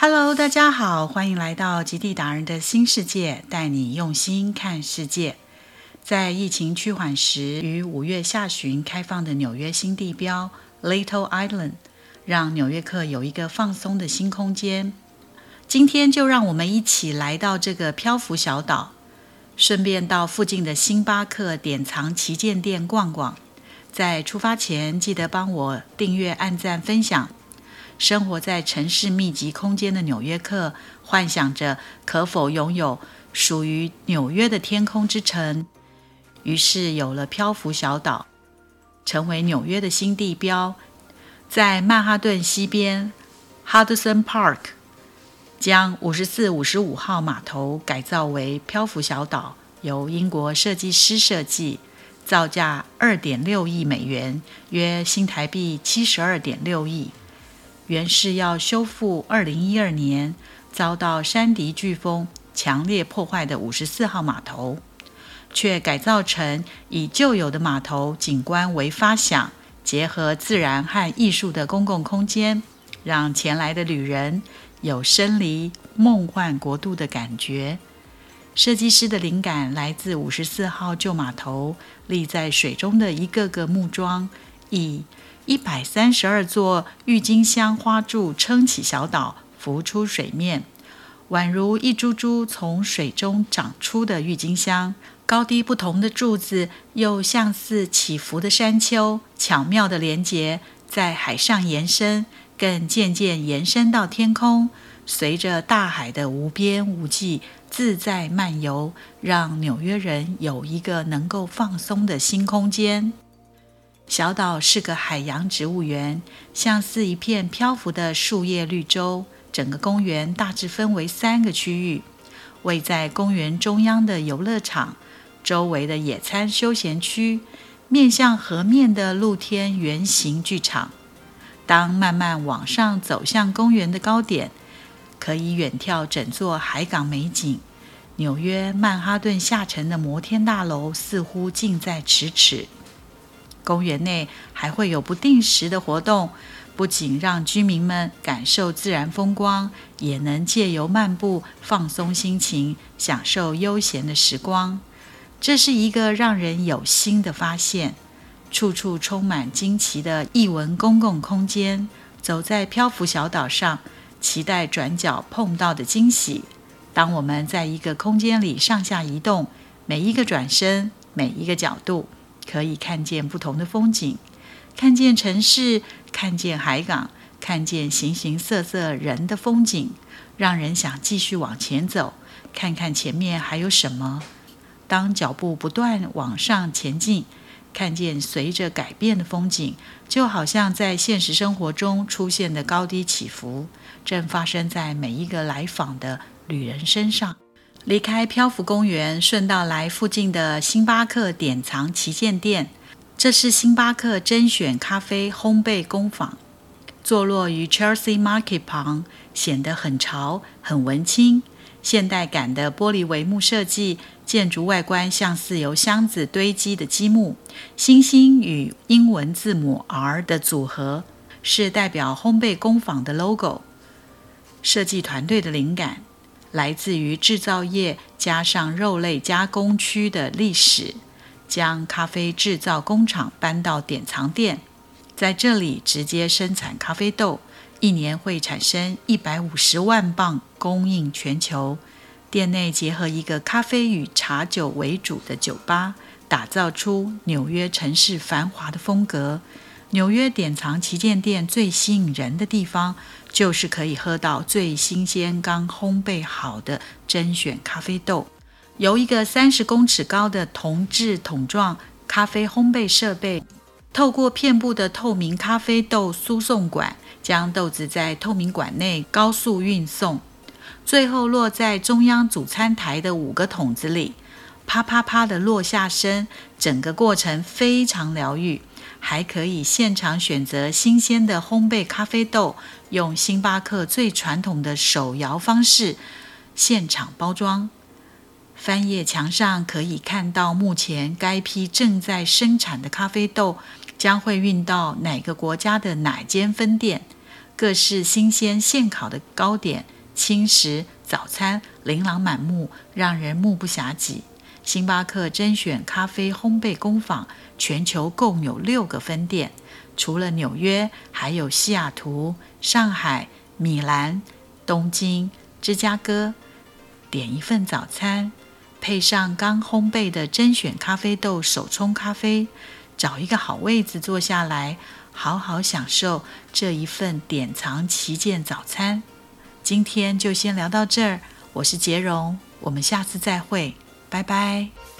Hello，大家好，欢迎来到极地达人的新世界，带你用心看世界。在疫情趋缓时，于五月下旬开放的纽约新地标 Little Island，让纽约客有一个放松的新空间。今天就让我们一起来到这个漂浮小岛，顺便到附近的星巴克典藏旗舰店逛逛。在出发前，记得帮我订阅、按赞、分享。生活在城市密集空间的纽约客，幻想着可否拥有属于纽约的天空之城。于是有了漂浮小岛，成为纽约的新地标。在曼哈顿西边，Hudson Park 将五十四、五十五号码头改造为漂浮小岛，由英国设计师设计，造价二点六亿美元，约新台币七十二点六亿。原是要修复二零一二年遭到山迪飓风强烈破坏的五十四号码头。却改造成以旧有的码头景观为发想，结合自然和艺术的公共空间，让前来的旅人有身临梦幻国度的感觉。设计师的灵感来自五十四号旧码头立在水中的一个个木桩，以一百三十二座郁金香花柱撑起小岛，浮出水面，宛如一株株从水中长出的郁金香。高低不同的柱子，又像似起伏的山丘，巧妙的连接在海上延伸，更渐渐延伸到天空，随着大海的无边无际自在漫游，让纽约人有一个能够放松的新空间。小岛是个海洋植物园，像似一片漂浮的树叶绿洲。整个公园大致分为三个区域，位在公园中央的游乐场。周围的野餐休闲区，面向河面的露天圆形剧场。当慢慢往上走向公园的高点，可以远眺整座海港美景。纽约曼哈顿下沉的摩天大楼似乎近在咫尺。公园内还会有不定时的活动，不仅让居民们感受自然风光，也能借由漫步放松心情，享受悠闲的时光。这是一个让人有新的发现，处处充满惊奇的异文公共空间。走在漂浮小岛上，期待转角碰到的惊喜。当我们在一个空间里上下移动，每一个转身，每一个角度，可以看见不同的风景，看见城市，看见海港，看见形形色色人的风景，让人想继续往前走，看看前面还有什么。当脚步不断往上前进，看见随着改变的风景，就好像在现实生活中出现的高低起伏，正发生在每一个来访的旅人身上。离开漂浮公园，顺道来附近的星巴克典藏旗舰店。这是星巴克甄选咖啡烘焙工坊，坐落于 Chelsea Market 旁，显得很潮、很文青。现代感的玻璃帷幕设计，建筑外观像似由箱子堆积的积木。星星与英文字母 R 的组合是代表烘焙工坊的 logo。设计团队的灵感来自于制造业加上肉类加工区的历史，将咖啡制造工厂搬到典藏店，在这里直接生产咖啡豆。一年会产生一百五十万磅，供应全球。店内结合一个咖啡与茶酒为主的酒吧，打造出纽约城市繁华的风格。纽约典藏旗舰店最吸引人的地方，就是可以喝到最新鲜、刚烘焙好的甄选咖啡豆。由一个三十公尺高的铜制桶状咖啡烘焙设备，透过遍布的透明咖啡豆输送管。将豆子在透明管内高速运送，最后落在中央主餐台的五个桶子里，啪啪啪的落下声。整个过程非常疗愈，还可以现场选择新鲜的烘焙咖啡豆，用星巴克最传统的手摇方式现场包装。翻页墙上可以看到，目前该批正在生产的咖啡豆将会运到哪个国家的哪间分店。各式新鲜现烤的糕点、轻食、早餐琳琅满目，让人目不暇给。星巴克甄选咖啡烘焙工坊，全球共有六个分店，除了纽约，还有西雅图、上海、米兰、东京、芝加哥。点一份早餐，配上刚烘焙的甄选咖啡豆手冲咖啡，找一个好位子坐下来，好好享受这一份典藏旗舰早餐。今天就先聊到这儿，我是杰荣，我们下次再会，拜拜。